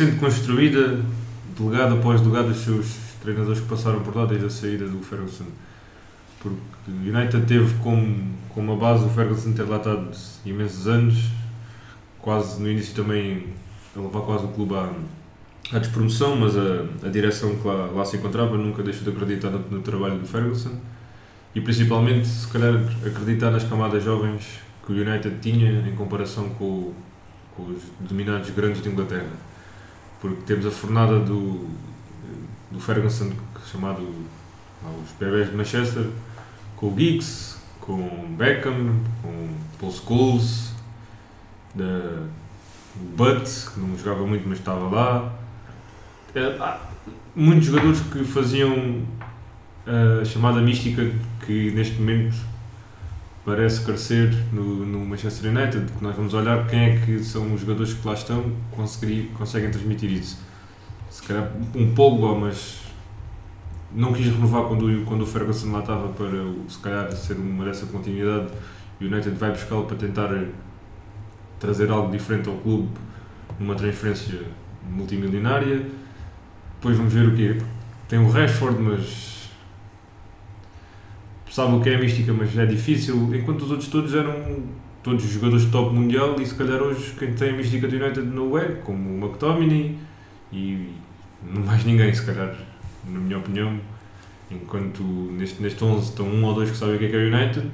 sendo construída delegado após delegado dos seus treinadores que passaram por lá desde a saída do Ferguson. Porque o United teve como, como a base o Ferguson ter lá estado imensos anos, quase no início também a levar quase o clube à, à despromoção, mas a, a direção que lá, lá se encontrava nunca deixou de acreditar no, no trabalho do Ferguson e principalmente, se calhar, acreditar nas camadas jovens que o United tinha em comparação com, com os dominados grandes de Inglaterra. Porque temos a fornada do, do Ferguson, chamado os bebés de Manchester, com o Giggs, com Beckham, com Paul Scholes, da, Butt, que não jogava muito mas estava lá. É, há muitos jogadores que faziam a chamada mística que neste momento parece crescer no, no Manchester United, nós vamos olhar quem é que são os jogadores que lá estão conseguir, conseguem transmitir isso. Se calhar um Pogba, mas não quis renovar quando, quando o Ferguson lá estava para se calhar ser uma dessa continuidade e o United vai buscá-lo para tentar trazer algo diferente ao clube numa transferência multimilionária. Depois vamos ver o quê. Tem o Rashford, mas sabe o que é mística, mas é difícil. Enquanto os outros todos eram todos os jogadores de top mundial e se calhar hoje quem tem a mística do United não é, como o McTominay e não mais ninguém, se calhar, na minha opinião. Enquanto neste, neste 11 estão um ou dois que sabem o que é, que é o United,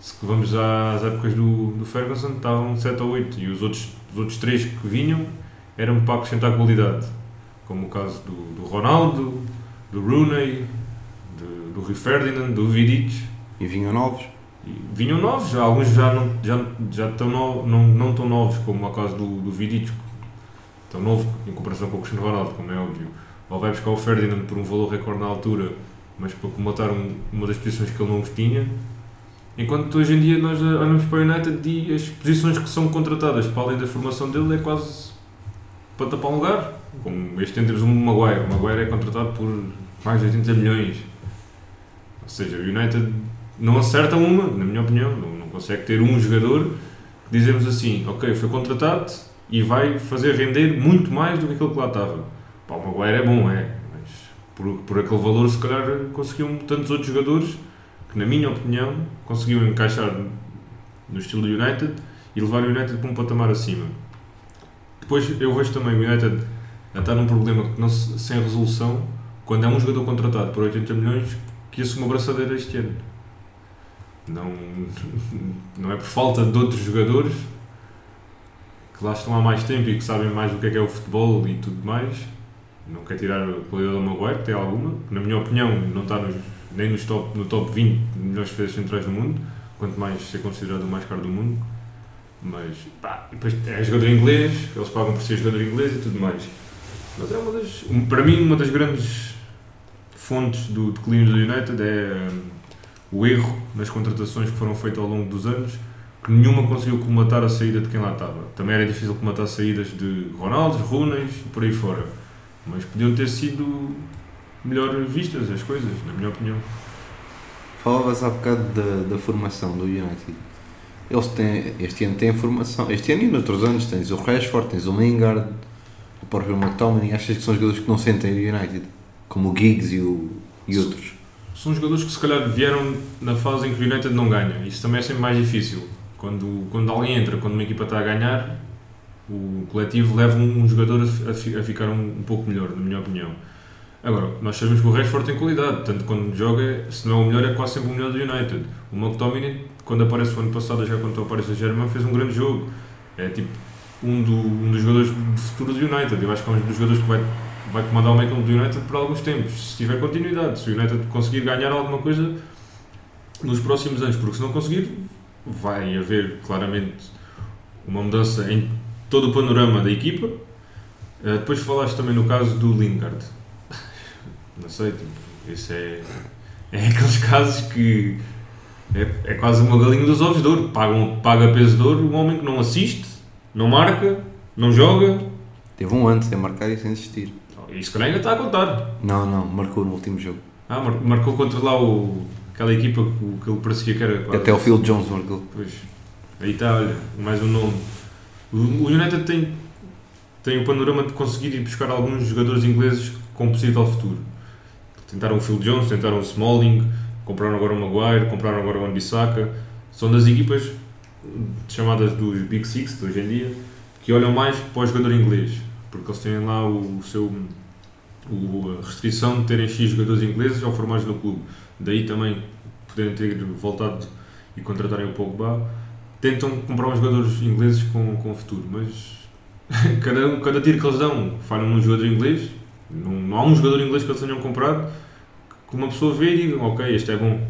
se vamos às épocas do, do Ferguson, estavam 7 ou 8 e os outros, os outros 3 que vinham eram para acrescentar qualidade, como o caso do, do Ronaldo, do Rooney, do Rui Ferdinand, do Vidic. E vinham novos? Vinham novos, alguns já não, já, já estão no, não, não tão novos, como o caso do, do Vidic, tão novo em comparação com o Cristiano Ronaldo, como é óbvio. Ou vai buscar o Ferdinand por um valor recorde na altura, mas para comatar um, uma das posições que ele não tinha. Enquanto hoje em dia nós olhamos para o United e as posições que são contratadas para além da formação dele é quase para tapar um lugar. Como este ano temos um Maguire. O Maguire é contratado por mais de 80 milhões. Ou seja, o United não acerta uma, na minha opinião, não, não consegue ter um jogador que dizemos assim, ok, foi contratado e vai fazer render muito mais do que aquilo que lá estava. Pá, o Maguire é bom, é, mas por, por aquele valor se calhar conseguiam tantos outros jogadores que na minha opinião conseguiam encaixar no estilo do United e levar o United para um patamar acima. Depois eu vejo também o United a estar num problema que não se, sem resolução quando é um jogador contratado por 80 milhões que assume a braçadeira este ano. Não, não é por falta de outros jogadores que lá estão há mais tempo e que sabem mais o que é que é o futebol e tudo mais. Não quer tirar a qualidade do Maguire, tem alguma, na minha opinião não está nos, nem nos top, no top 20 de melhores defesas centrais do mundo, quanto mais ser considerado o mais caro do mundo. Mas, pá, depois é jogador inglês, eles pagam por ser jogador inglês e tudo mais. Mas é uma das, para mim, uma das grandes fontes do declínio do United é um, o erro nas contratações que foram feitas ao longo dos anos, que nenhuma conseguiu comatar a saída de quem lá estava. Também era difícil comatar saídas de Ronaldo, Runes e por aí fora. Mas podiam ter sido melhor vistas as coisas, na minha opinião. Falavas há bocado da, da formação do United. Eles têm, este ano têm formação, este ano e noutros anos tens o Rashford, tens o Lingard, o próprio McTominay, achas que são jogadores que não sentem o United? Como o Giggs e, o, e outros? São jogadores que se calhar vieram na fase em que o United não ganha. Isso também é sempre mais difícil. Quando, quando alguém entra, quando uma equipa está a ganhar, o coletivo leva um, um jogador a, a, ficar um, um pouco melhor, na minha opinião. Agora, nós sabemos que o Rashford tem qualidade, tanto quando joga, se não é o melhor, é quase sempre o melhor do United. O McTominay, quando aparece o ano passado, já quando aparece a Germain, fez um grande jogo. É tipo um, do, um dos jogadores de futuro do United. Eu acho que é um dos jogadores que vai, vai comandar o meio do United por alguns tempos, se tiver continuidade. Se o United conseguir ganhar alguma coisa nos próximos anos, porque se não conseguir, vai haver claramente uma mudança em todo o panorama da equipa. Uh, depois falaste também no caso do Lingard não sei, tipo, isso é, é aqueles casos que é, é quase uma galinha dos ovos de ouro. Paga, paga peso de ouro um homem que não assiste, não marca, não joga. Teve um ano sem marcar e sem assistir. E se calhar ainda está a contar. Não, não, marcou no último jogo. Ah, mar- marcou contra lá o, aquela equipa que, que ele parecia que era. Até o Phil Jones marcou. Pois. Aí está, olha, mais um nome. O, o United tem, tem o panorama de conseguir ir buscar alguns jogadores ingleses com possível futuro. Tentaram o Phil Jones, tentaram o Smalling, compraram agora o Maguire, compraram agora o Wan-Bissaka. São das equipas chamadas dos Big Six de hoje em dia que olham mais para o jogador inglês, porque eles têm lá o, seu o- a restrição de terem X jogadores ingleses ao formados no clube. Daí também poderem ter voltado e contratarem o Pogba. Tentam comprar uns jogadores ingleses com, com futuro, mas cada, cada tiro que eles dão falham num jogador inglês. Não, não há um jogador inglês que eles tenham comprado que uma pessoa vê e diga: Ok, este é bom.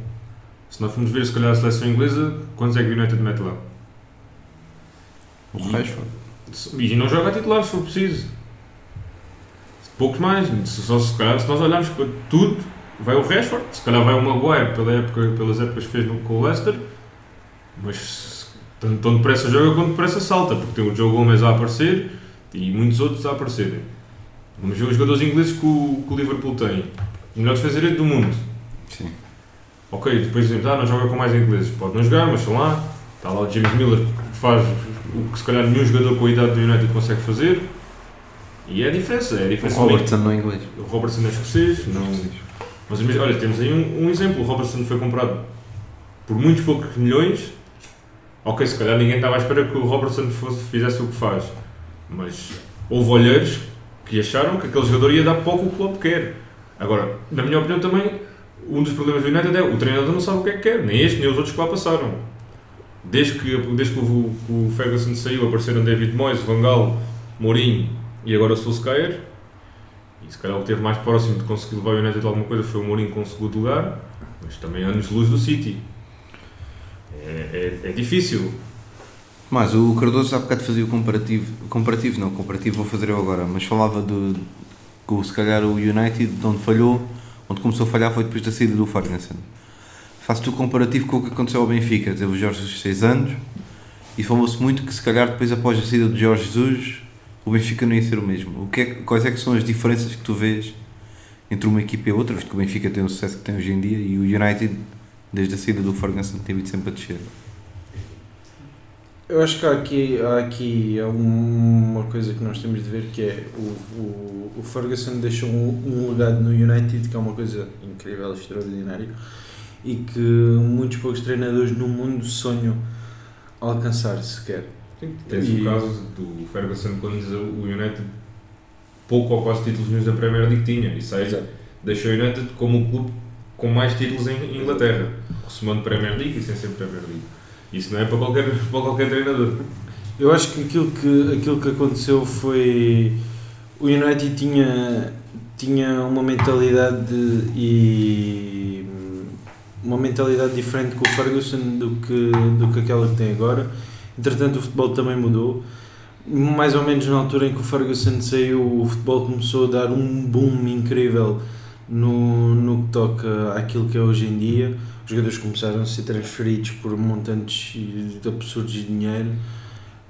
Se nós formos ver, se calhar, a seleção inglesa, quantos é que o United mete lá? O Rashford. E não joga a titular se for preciso. Poucos mais. Se, só, se, calhar, se nós olharmos para tudo, vai o Rashford, se calhar vai o Maguire pela época, pelas épocas que fez no, com o Leicester, mas tão, tão depressa joga quanto depressa salta, porque tem o Joe Gomes a aparecer e muitos outros a aparecerem. Vamos ver os jogadores ingleses que o, que o Liverpool tem. O melhor defesa direito do mundo. Sim. Ok, depois dizemos, ah, não joga com mais ingleses. Pode não jogar, mas estão lá. Está lá o James Miller que faz o que se calhar nenhum jogador com a idade do United consegue fazer. E é a diferença, é a O diferença. Robertson não é inglês. O Robertson é escocês, não... mas mesmo- olha, temos aí um, um exemplo. O Robertson foi comprado por muitos poucos milhões. Ok, se calhar ninguém estava à espera que o Robertson fosse, fizesse o que faz. Mas houve olheiros que acharam que aquele jogador ia dar pouco o que o Klopp quer. Agora, na minha opinião também, um dos problemas do United é o treinador não sabe o que é que quer. Nem este, nem os outros que lá passaram. Desde que, desde que o, o Ferguson saiu, apareceram David Moyes, Van Gaal, Mourinho e agora Solskjaer. E se calhar o que mais próximo de conseguir levar o United alguma coisa foi o Mourinho com o segundo lugar, mas também anos de luz do City. É, é, é difícil. Mas o Cardoso há bocado fazia o comparativo, comparativo não, comparativo vou fazer eu agora, mas falava de que se calhar o United, de onde falhou, onde começou a falhar foi depois da saída do Ferguson. Faço-te o comparativo com o que aconteceu ao Benfica, teve o Jorge Jesus 6 anos e falou-se muito que se calhar depois após a saída de Jorge Jesus o Benfica não ia ser o mesmo. O que é, quais é que são as diferenças que tu vês entre uma equipa e outra, visto que o Benfica tem o sucesso que tem hoje em dia e o United, desde a saída do Ferguson, tem vindo sempre a descer. Eu acho que há aqui, há aqui uma coisa que nós temos de ver que é o, o, o Ferguson deixou um, um legado no United que é uma coisa incrível, extraordinária e que muitos poucos treinadores no mundo sonham alcançar sequer. Tens E- o caso do Ferguson quando diz o United pouco ou quase títulos nenhums da Premier League tinha. Isso aí deixou o United como o clube com mais títulos em Inglaterra, somando Premier League e sem ser Premier League. Isso não é para qualquer, para qualquer treinador. Eu acho que aquilo que, aquilo que aconteceu foi. O United tinha, tinha uma mentalidade de- e. uma mentalidade diferente com o Ferguson do que, do que aquela que tem agora. Entretanto, o futebol também mudou. Mais ou menos na altura em que o Ferguson saiu, o futebol começou a dar um boom incrível no, no que toca àquilo que é hoje em dia. Os jogadores começaram a ser transferidos por montantes absurdos de dinheiro.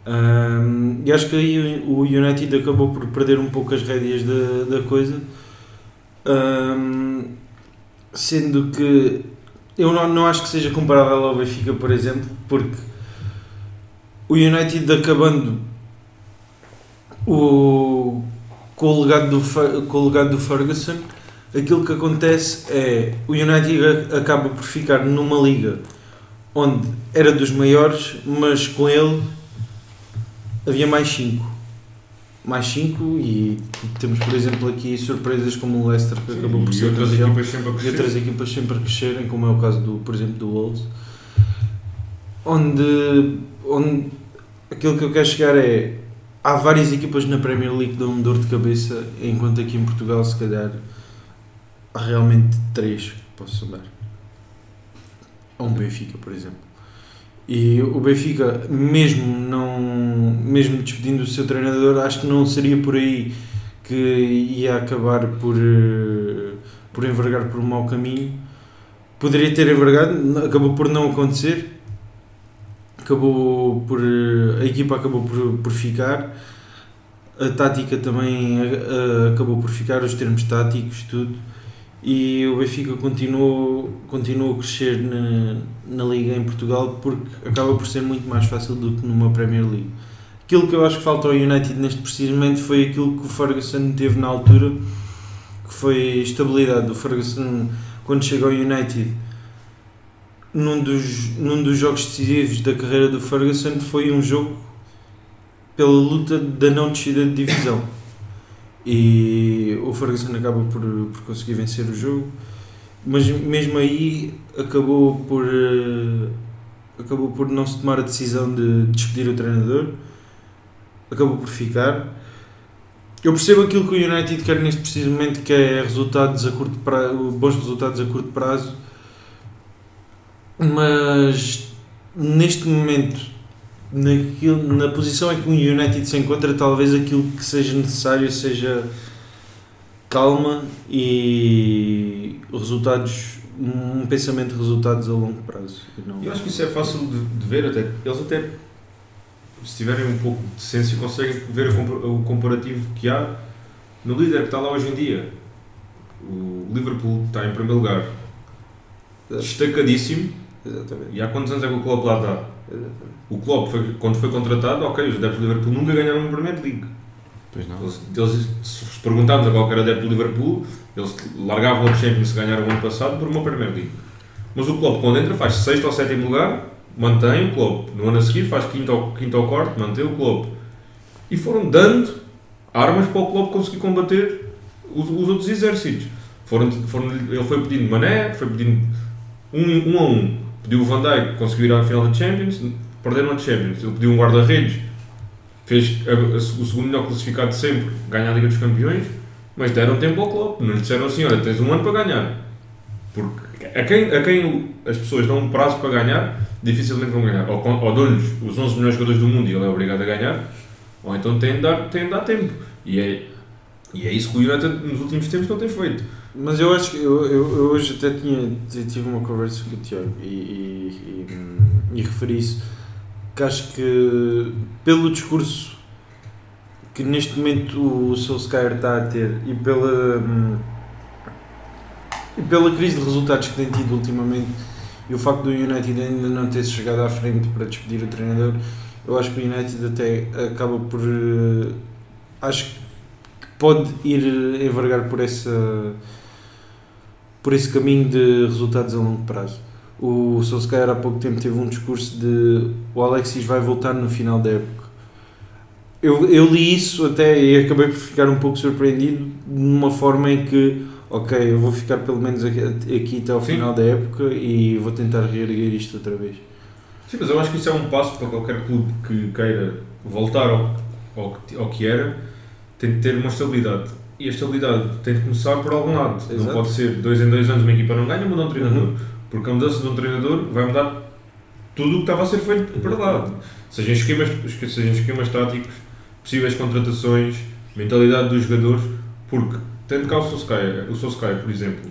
Um, e acho que aí o United acabou por perder um pouco as rédeas da, da coisa. Um, sendo que eu não, não acho que seja comparável ao Benfica, por exemplo, porque o United acabando o, com, o legado do, com o legado do Ferguson, aquilo que acontece é o United acaba por ficar numa liga onde era dos maiores, mas com ele havia mais 5. Mais 5 e temos, por exemplo, aqui surpresas como o Leicester que acabou por e ser outras campeão equipas sempre a e outras equipas sempre a crescerem, como é o caso, do, por exemplo, do Wolves, onde, onde aquilo que eu quero chegar é há várias equipas na Premier League que dão dor de cabeça, enquanto aqui em Portugal, se calhar, há realmente três que posso dar. Ou um Benfica, por exemplo. E o Benfica, mesmo não mesmo despedindo o seu treinador, acho que não seria por aí que ia acabar por, eh, por envergar por um mau caminho. Poderia ter envergado, acabou por não acontecer. Acabou por. eh, A equipa acabou por, por ficar. A tática também eh, acabou por ficar, os termos táticos, tudo. e o Benfica continuou, continuou a crescer na, na Liga em Portugal porque acaba por ser muito mais fácil do que numa Premier League. Aquilo que eu acho que falta ao United neste preciso momento foi aquilo que o Ferguson teve na altura, que foi estabilidade. O Ferguson, quando chega ao United, num dos, num dos jogos decisivos da carreira do Ferguson, foi um jogo pela luta da não descida de divisão. E o Ferguson acaba por, por conseguir vencer o jogo, mas mesmo aí acabou por, eh, acabou por não se tomar a decisão de despedir o treinador, acabou por ficar. Eu percebo aquilo que o United quer neste preciso momento, que é resultados a curto prazo, bons resultados a curto prazo, mas neste momento, naquilo, na posição em que o United se encontra, talvez aquilo que seja necessário seja calma e resultados, um pensamento de resultados a longo prazo. não- Eu acho que isso é fácil de, de ver até. Eles até, se tiverem um pouco de senso, conseguem ver o comparativo que há no líder que está lá hoje em dia. O Liverpool está em primeiro lugar, destacadíssimo. Exatamente. E há quantos anos é que o Klopp lá está? Exatamente. O Klopp, foi, quando foi contratado, ok, os adeptos do Liverpool nunca ganharam uma Premier League. Pois não. Eles, eles, se perguntarmos a qualquer adepto do Liverpool, eles largavam o Champions que ganharam o ano passado por uma Premier League. Mas o Klopp, quando entra, faz sexto ou sétimo lugar, mantém o Klopp. No ano a seguir, faz quinto ou, quinto ou quarto, mantém o Klopp. E foram dando armas para o Klopp conseguir combater os, os outros exércitos. Foram, foram, ele foi pedindo Mané, foi pedindo um, um a um. Pediu o Van Dijk, conseguiu ir à final da Champions, perderam a Champions. Ele pediu um guarda-redes, fez a- a- o segundo melhor classificado de sempre, ganhar a Liga dos Campeões, mas deram tempo ao Klopp. Não lhe disseram assim, olha, tens um ano para ganhar. Porque a quem, a quem as pessoas dão um prazo para ganhar, dificilmente vão ganhar. Ou, ou dão-lhes os 11 melhores jogadores do mundo e ele é obrigado a ganhar, ou então têm de dar, têm de dar tempo. E é, e é isso que o United nos últimos tempos não tem feito. Mas eu acho que eu, eu, eu hoje até tinha, tive uma conversa com o Tiago e, e, e, e referi isso que acho que pelo discurso que neste momento o Solskjaer está a ter e pela hum, e pela crise de resultados que tem tido ultimamente e o facto do United ainda não ter chegado à frente para despedir o treinador, eu acho que o United até acaba por eh, acho que pode ir eh, envergar por essa por esse caminho de resultados a longo prazo. O Solskjaer há pouco tempo teve um discurso de o Alexis vai voltar no final da época. Eu, eu li isso até e acabei por ficar um pouco surpreendido numa forma em que, ok, eu vou ficar pelo menos aqui, aqui até ao Sim. final da época e vou tentar reerguer isto outra vez. Sim, mas eu acho que isso é um passo para qualquer clube que queira voltar ao, ao, ao que era, tem de ter uma estabilidade. E a estabilidade tem de começar por algum lado. Não Exato. pode ser dois em dois anos uma equipa não ganha, mudar um treinador. Uhum. Porque a mudança de um treinador vai mudar tudo o que estava a ser feito para lá. Seja em esquemas, seja em esquemas táticos, possíveis contratações, mentalidade dos jogadores. Porque, tendo cá o Solskjaer, o Solskjaer, por exemplo,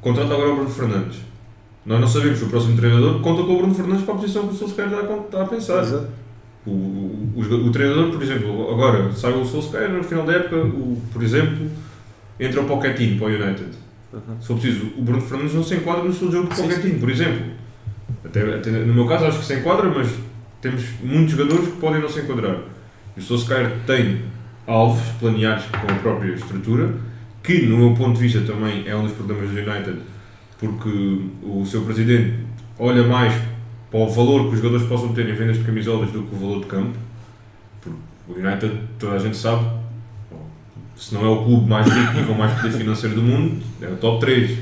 contrata agora o Bruno Fernandes. Nós não sabemos se o próximo treinador conta com o Bruno Fernandes para a posição que o Solskjaer está a pensar. Exato. O, o, o, o treinador, por exemplo, agora sai o Solskjaer no final da época, o, por exemplo, entra o Pochettino para o United. Uhum. Se for preciso, o Bruno Fernandes não se enquadra no de jogo de Pochettino, por exemplo. Até, até no meu caso acho que se enquadra, mas temos muitos jogadores que podem não se enquadrar. E o Solskjaer tem alvos planeados com a própria estrutura, que no meu ponto de vista também é um dos problemas do United, porque o seu presidente olha mais para o valor que os jogadores possam ter em vendas de camisolas do que o valor de campo. Porque o United, toda a gente sabe, se não é o clube mais rico e com mais poder financeiro do mundo, é o top 3.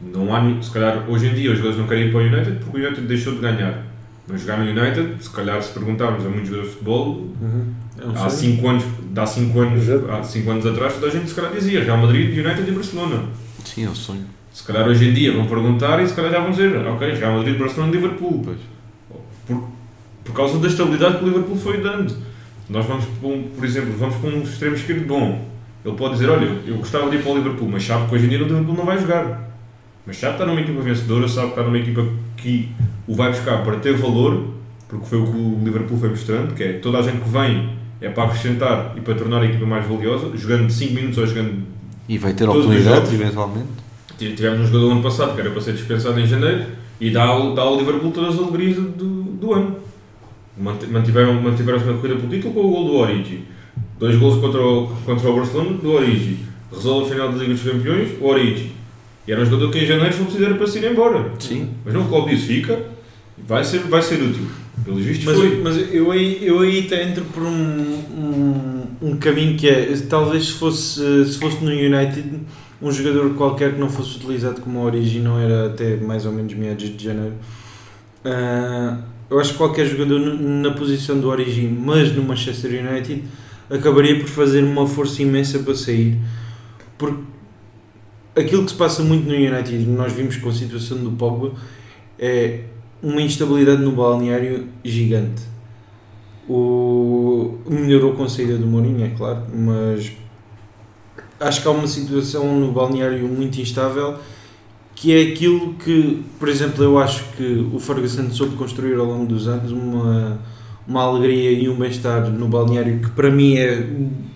Não há, se calhar, hoje em dia os jogadores não querem ir para o United porque o United deixou de ganhar. Mas jogar no United, se calhar se perguntarmos a muitos jogadores de futebol, Uhum. É um há sonho. 5 anos, há cinco anos, há cinco anos atrás, toda a gente se calhar dizia Real Madrid, United e Barcelona. Sim, é o sonho. Se calhar hoje em dia vão perguntar e se calhar já vão dizer, ok, Real Madrid, Barcelona Liverpool. Pois. Por, por causa da estabilidade que o Liverpool foi dando. Nós vamos, um- por exemplo, vamos para um extremo esquerdo bom. Ele pode dizer, olha, eu gostava de ir para o Liverpool, mas sabe que hoje em dia o Liverpool não vai jogar. Mas sabe que está numa equipa vencedora, sabe que está numa equipa que o vai buscar para ter valor, porque foi o que o Liverpool foi mostrando, que é toda a gente que vem é para acrescentar e para tornar a equipa mais valiosa, jogando 5 minutos ou jogando E vai ter oportunidades, jogos. eventualmente. Tivemos um jogador ano passado que era para ser dispensado em janeiro e dá dá ao Liverpool todas as alegrias do, do ano. Mant- Mantiveram, mantiveram-se na corrida pelo título com o gol do Origi. Dois gols contra o, contra o Barcelona do Origi. Resolve a final da Liga dos Campeões, o Origi. E era um jogador que em janeiro foi preciso era para se ir embora. Sim. Mas não, o disse, fica, vai ser, vai ser útil. Pelos vistos Mas, foi. mas eu aí, eu aí entro por um, um, um caminho que é, talvez se fosse, se fosse no United, um jogador qualquer que não fosse utilizado como origem não era até mais ou menos meados de janeiro. Ah, eu acho que qualquer jogador na posição do origem, mas no Manchester United, acabaria por fazer uma força imensa para sair. Porque aquilo que se passa muito no United, nós vimos com a situação do Pogba, é uma instabilidade no balneário gigante. O... Melhorou com a saída do Mourinho, é claro, mas acho que há uma situação no balneário muito instável que é aquilo que, por exemplo, eu acho que o Ferguson soube construir ao longo dos anos uma, uma alegria e um bem-estar no balneário que para mim é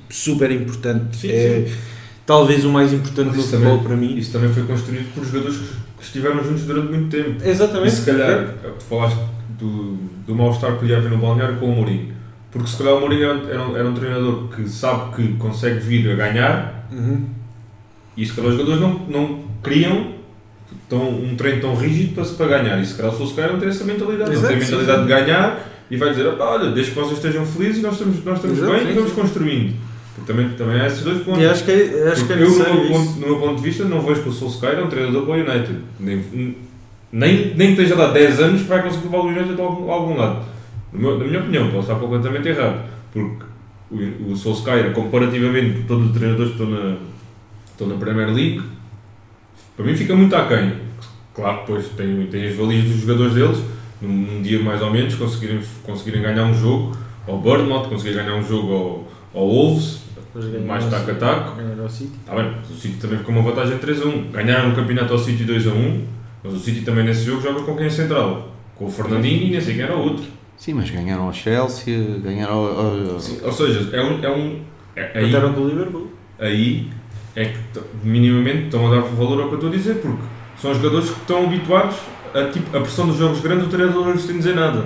super importante. Sim, é talvez o mais importante do futebol também- para mim. Isso também foi construído por jogadores que estiveram juntos durante muito tempo. E Exatamente. se calhar, tu falaste do, do mal-estar que podia haver no balneário com o Mourinho. Porque se calhar o Mourinho era, era um, era um treinador que sabe que consegue vir a ganhar Uhum. e se calhar os jogadores não, não criam tão, um treino tão rígido para, para ganhar. E se calhar o Solskjaer não tem essa mentalidade. não Exato, tem a mentalidade sim. de ganhar e vai dizer, "Opa, olha, desde que vocês estejam felizes nós estamos, nós estamos Exato, bem sim, e vamos construindo. Porque também, também há esses dois pontos. E acho que é, acho que é eu, no meu, ponto, no meu ponto de vista, não vejo que o Solskjaer é um treinador para o United. Nem, nem, nem que esteja lá 10 anos que vai conseguir levar o United a algum, a algum lado. Meu- na minha opinião, posso estar completamente errado. Porque o, o Solskjaer, comparativamente por todos os treinadores que estão na, estão na Premier League, para mim fica muito aquém. Claro, depois tem, tem as valias dos jogadores deles, num, num dia mais ou menos, conseguirem, conseguirem ganhar um jogo ao Bournemouth, conseguirem ganhar um jogo ao, ao Wolves, mais taco a taco. Está bem, mas o City também ficou uma vantagem de 3 a 1. Ganharam o campeonato ao City 2 a 1, mas o City também nesse jogo joga com quem é central? Com o Fernandinho e nem sei quem era o outro. Sim, mas ganharam ao Chelsea, ganharam ao. ao- Sim, ou seja, é um. É um é, aí, com o Liverpool. aí é que minimamente estão a dar valor ao que eu estou a dizer, porque são jogadores que estão habituados a, tipo, a pressão dos jogos grandes, o treinador não lhes tem de dizer nada.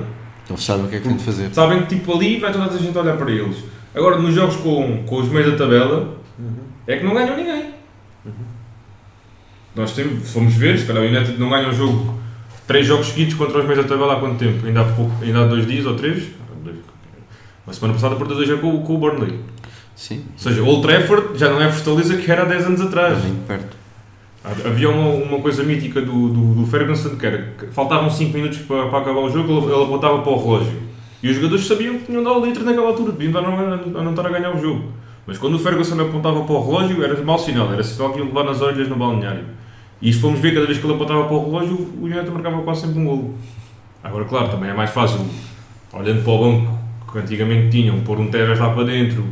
Eles sabem o que é que têm de fazer. Sabem que tipo ali vai toda a gente olhar para eles. Agora, nos jogos com, com os meios da tabela, é que não ganham ninguém. Nós temos, se formos ver, se calhar o United não ganha um jogo, três jogos seguidos contra os meios da tabela há quanto tempo? Ainda há, pouco, ainda há dois dias ou três? Dois. A semana passada perdeu 2 com, com o Burnley. Sim, Ou seja, Old Trafford já não é a Fortaleza que era há 10 anos atrás. de perto. Havia uma, uma coisa mítica do, do, do Ferguson que era que faltavam 5 minutos para, para acabar o jogo, ele, ele apontava para o relógio. E os jogadores sabiam que tinham dar o litro naquela altura, deviam estar a não, a não estar a ganhar o jogo. Mas quando o Ferguson apontava para o relógio, era mau sinal, era sinal que iam levar nas orelhas no balneário. E se fomos ver, cada vez que ele apontava para o relógio, o United marcava quase sempre um golo. Agora, claro, também é mais fácil, olhando para o banco que antigamente tinham, pôr um Tevez lá para dentro,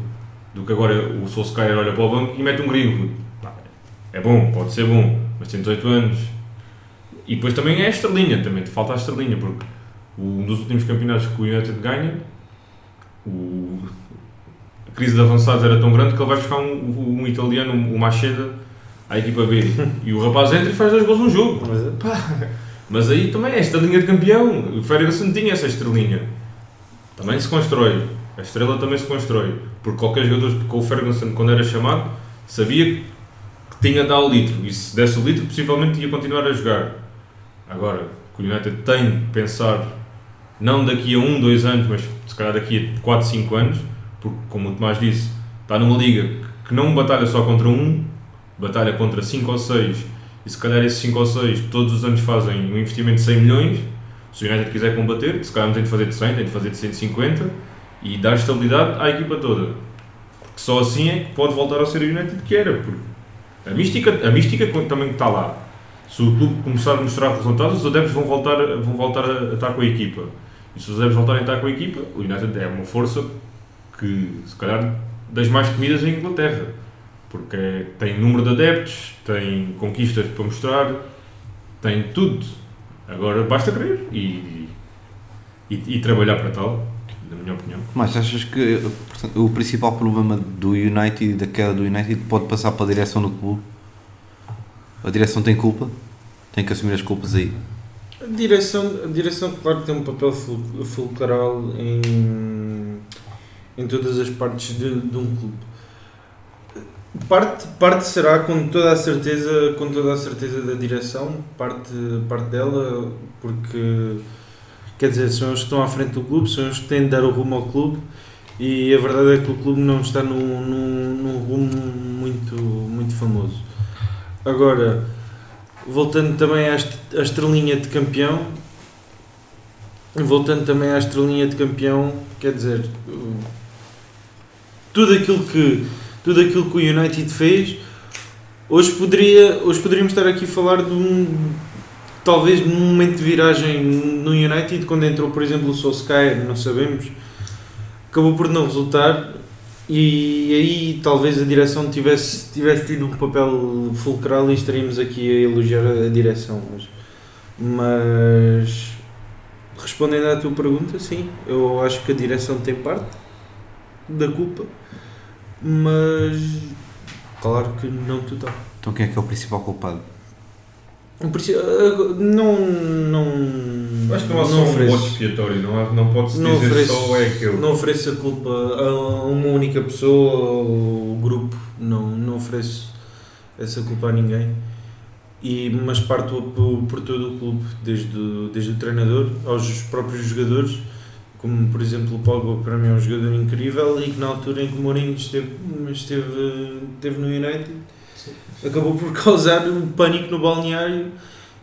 do que agora o Solskjaer olha para o banco e mete um. Pá, É bom, pode ser bom, mas tem 18 anos. E depois também é a estrelinha, também te falta a estrelinha, porque um dos últimos campeonatos que o United ganha, o- a crise de avançados era tão grande que ele vai buscar um, um italiano, o Macheda, à equipa B. E o rapaz entra e faz dois gols no jogo. Mas é. Mas aí também é esta linha de campeão. O Ferguson tinha essa estrelinha. Também se constrói. A estrela também se constrói. Porque qualquer jogador com o Ferguson, quando era chamado, sabia que tinha de dar o litro. E se desse o litro, possivelmente ia continuar a jogar. Agora, o United tem de pensar, não daqui a um, dois anos, mas se calhar daqui a 4, 5 anos, porque, como o Tomás disse, está numa liga que não batalha só contra um, batalha contra 5 ou 6 e se calhar esses 5 ou 6 todos os anos fazem um investimento de 100 milhões, se o United quiser combater, se calhar não tem de fazer de 100, tem de fazer de 150 e dar estabilidade à equipa toda. Porque só assim é que pode voltar a ser o United que era. A mística, a mística também está lá. Se o clube começar a mostrar resultados, os adeptos vão voltar, vão voltar a estar com a equipa. E se os adeptos voltarem a estar com a equipa, o United é uma força que, se calhar, das mais temidas em Inglaterra porque tem número de adeptos, tem conquistas para mostrar, tem tudo. Agora basta querer e, e, e trabalhar para tal, na minha opinião. Mas achas que portanto, o principal problema do United e da queda do United pode passar para a direção do clube? A direção tem culpa? Tem que assumir as culpas aí. A direção, a direção claro tem um papel ful- fulcral em, em todas as partes de, de um clube. Parte, parte será com toda a certeza, com toda a certeza da direção, parte, parte dela, porque quer dizer, são eles que estão à frente do clube, são eles que têm de dar o rumo ao clube e a verdade é que o clube não está num, num, num rumo muito, muito famoso. Agora, voltando também à est- à estrelinha de campeão, voltando também à estrelinha de campeão, quer dizer, tudo aquilo que tudo aquilo que o United fez, hoje poderia hoje poderíamos estar aqui a falar de um talvez num momento de viragem no United quando entrou por exemplo o Solskjaer, não sabemos, acabou por não resultar e aí talvez a direção tivesse, tivesse tido um papel fulcral e estaríamos aqui a elogiar a direção hoje. Mas respondendo à tua pergunta, sim, eu acho que a direção tem parte da culpa, mas claro que não total. Então quem é que é o principal culpado? Não precisa- Não. não Acho que não há só um ofereço. expiatório, não, há- não pode-se Não dizer ofereço, só é aquele. não ofereço a culpa a uma única pessoa ou grupo, não, não ofereço essa culpa a ninguém. E, mas parto por, por todo o clube, desde o, desde o treinador aos próprios jogadores, como por exemplo o Pogba, que para mim é um jogador incrível e que na altura em que o Mourinho esteve, esteve, esteve no United acabou por causar um pânico no balneário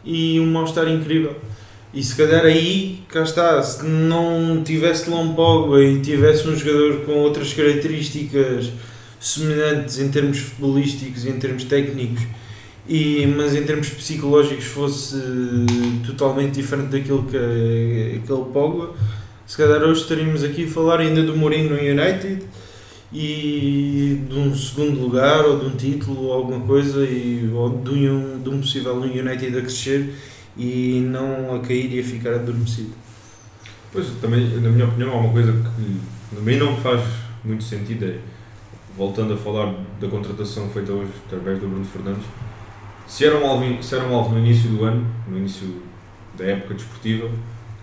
e um mal-estar incrível. E se calhar aí, cá está, se não tivesse Lom Pogba e tivesse um jogador com outras características semelhantes em termos futebolísticos e em termos técnicos, e, mas em termos psicológicos fosse totalmente diferente daquilo que é aquele Pogba, se calhar hoje estaríamos aqui a falar ainda do Mourinho no United e de um segundo lugar ou de um título ou alguma coisa e, ou de um, de um possível United a crescer e não a cair e a ficar adormecido. Pois, também, na minha opinião, há uma coisa que a mim não faz muito sentido. É, voltando a falar da contratação feita hoje através do Bruno Fernandes, se era um alvo, se era um alvo no início do ano, no início da época desportiva,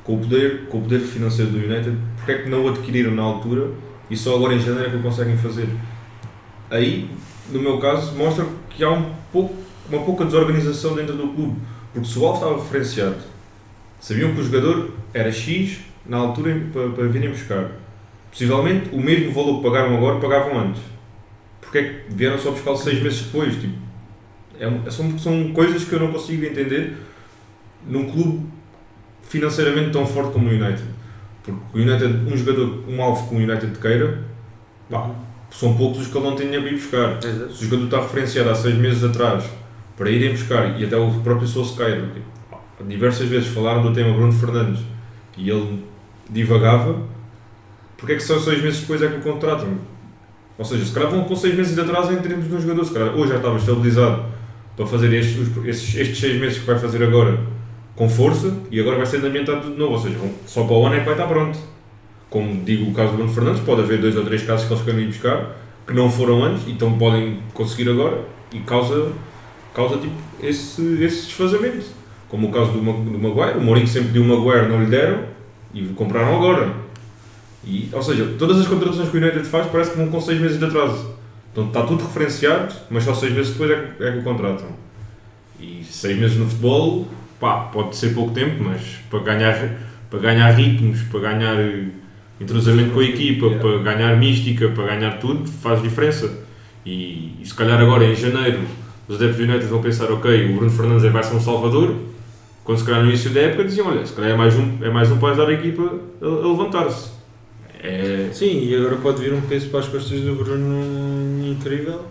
com o poder, com o poder financeiro do United, porque é que não o adquiriram na altura e só agora em janeiro é que o conseguem fazer? Aí, no meu caso, mostra que há um pouco, uma pouca desorganização dentro do clube, porque se o alvo estava referenciado, sabiam que o jogador era X na altura para, para virem buscar. Possivelmente o mesmo valor que pagaram agora pagavam antes. Porque é que vieram só buscar seis meses depois? Tipo, é, um- são, são coisas que eu não consigo entender num clube financeiramente tão forte como o United. Porque o United, um jogador, um alvo que o United queira, pá, são poucos os que ele não tem dinheiro para ir buscar. Se o jogador está referenciado há seis meses atrás para irem buscar, e até o próprio Solskjaer, que, diversas vezes falaram do tema Bruno Fernandes e ele divagava, porque é que só seis meses depois é que o contratam? Ou seja, se calhar vão com seis meses de atraso em termos de um jogador, se calhar hoje já estava estabilizado para fazer estes, estes, estes seis meses que vai fazer agora com força e agora vai ser ambientado tudo de novo, ou seja, só para o ano é que vai estar pronto. Como digo o caso do Bruno Fernandes, pode haver dois ou três casos que eles querem ir buscar que não foram antes, então podem conseguir agora e causa, causa tipo, esse, esse desfazamento. Como o caso do, do Maguire, o Mourinho sempre deu o Maguire, não lhe deram e compraram agora. E, ou seja, todas as contratações que o United faz parece que vão com seis meses de atraso. Então está tudo referenciado, mas só seis meses depois é que, é que o contratam. E seis meses no futebol, pá, pode ser pouco tempo, mas para ganhar, para ganhar ritmos, para ganhar eh, entrosamento com a equipa, para ganhar mística, para ganhar tudo, faz diferença. E, e se calhar agora em janeiro os adeptos do United vão pensar, ok, o Bruno Fernandes é- vai ser um salvador, quando se calhar no início da época diziam, olha, se calhar é mais um, é mais um para ajudar a equipa a, a levantar-se. É, Sim, e agora pode vir um peso para as costas do Bruno incrível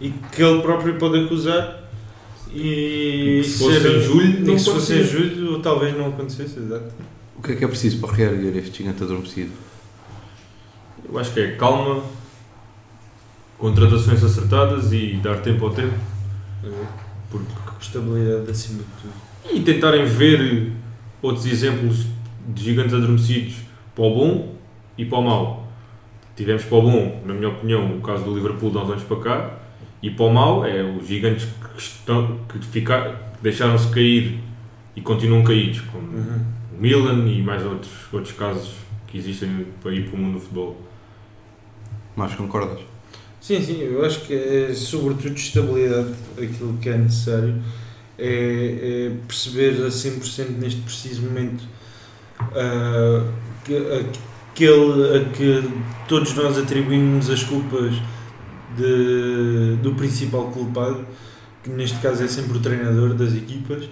e que ele próprio pode acusar e E se fosse em julho, não que se fosse em julho talvez não acontecesse, exato. O que é que é preciso para reerguer este gigante adormecido? eu acho que é calma, contratações acertadas e dar tempo ao tempo. Porque Estabilidade acima de tudo. E tentarem ver outros exemplos de gigantes adormecidos para o bom e para o mau. Tivemos para o bom, na minha opinião, o caso do Liverpool de há uns anos para cá, E para o mal é os gigantes que, estão, que ficar, deixaram-se cair e continuam caídos, como Uhum. o Milan e mais outros, outros casos que existem para ir para o mundo do futebol. Mas concordas? Sim, sim, eu acho que é sobretudo estabilidade aquilo que é necessário. É, é perceber a 100% neste preciso momento ah, que, aquele a que todos nós atribuímos as culpas de, do principal culpado, que neste caso é sempre o treinador das equipas.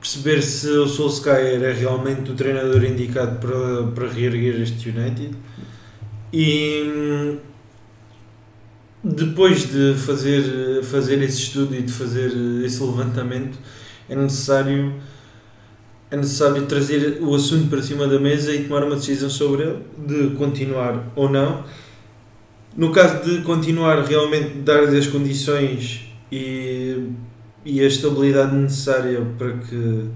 Perceber se o Solskjaer é realmente o treinador indicado para, para reerguer este United. E depois de fazer, fazer esse estudo e de fazer esse levantamento, é necessário, é necessário trazer o assunto para cima da mesa e tomar uma decisão sobre ele, de continuar ou não. No caso de continuar, realmente dar-lhe as condições e, e a estabilidade necessária para que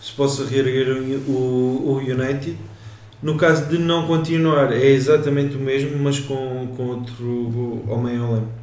se possa reerguer o, o, o United. No caso de não continuar, é exatamente o mesmo, mas com, com outro homem ao leme.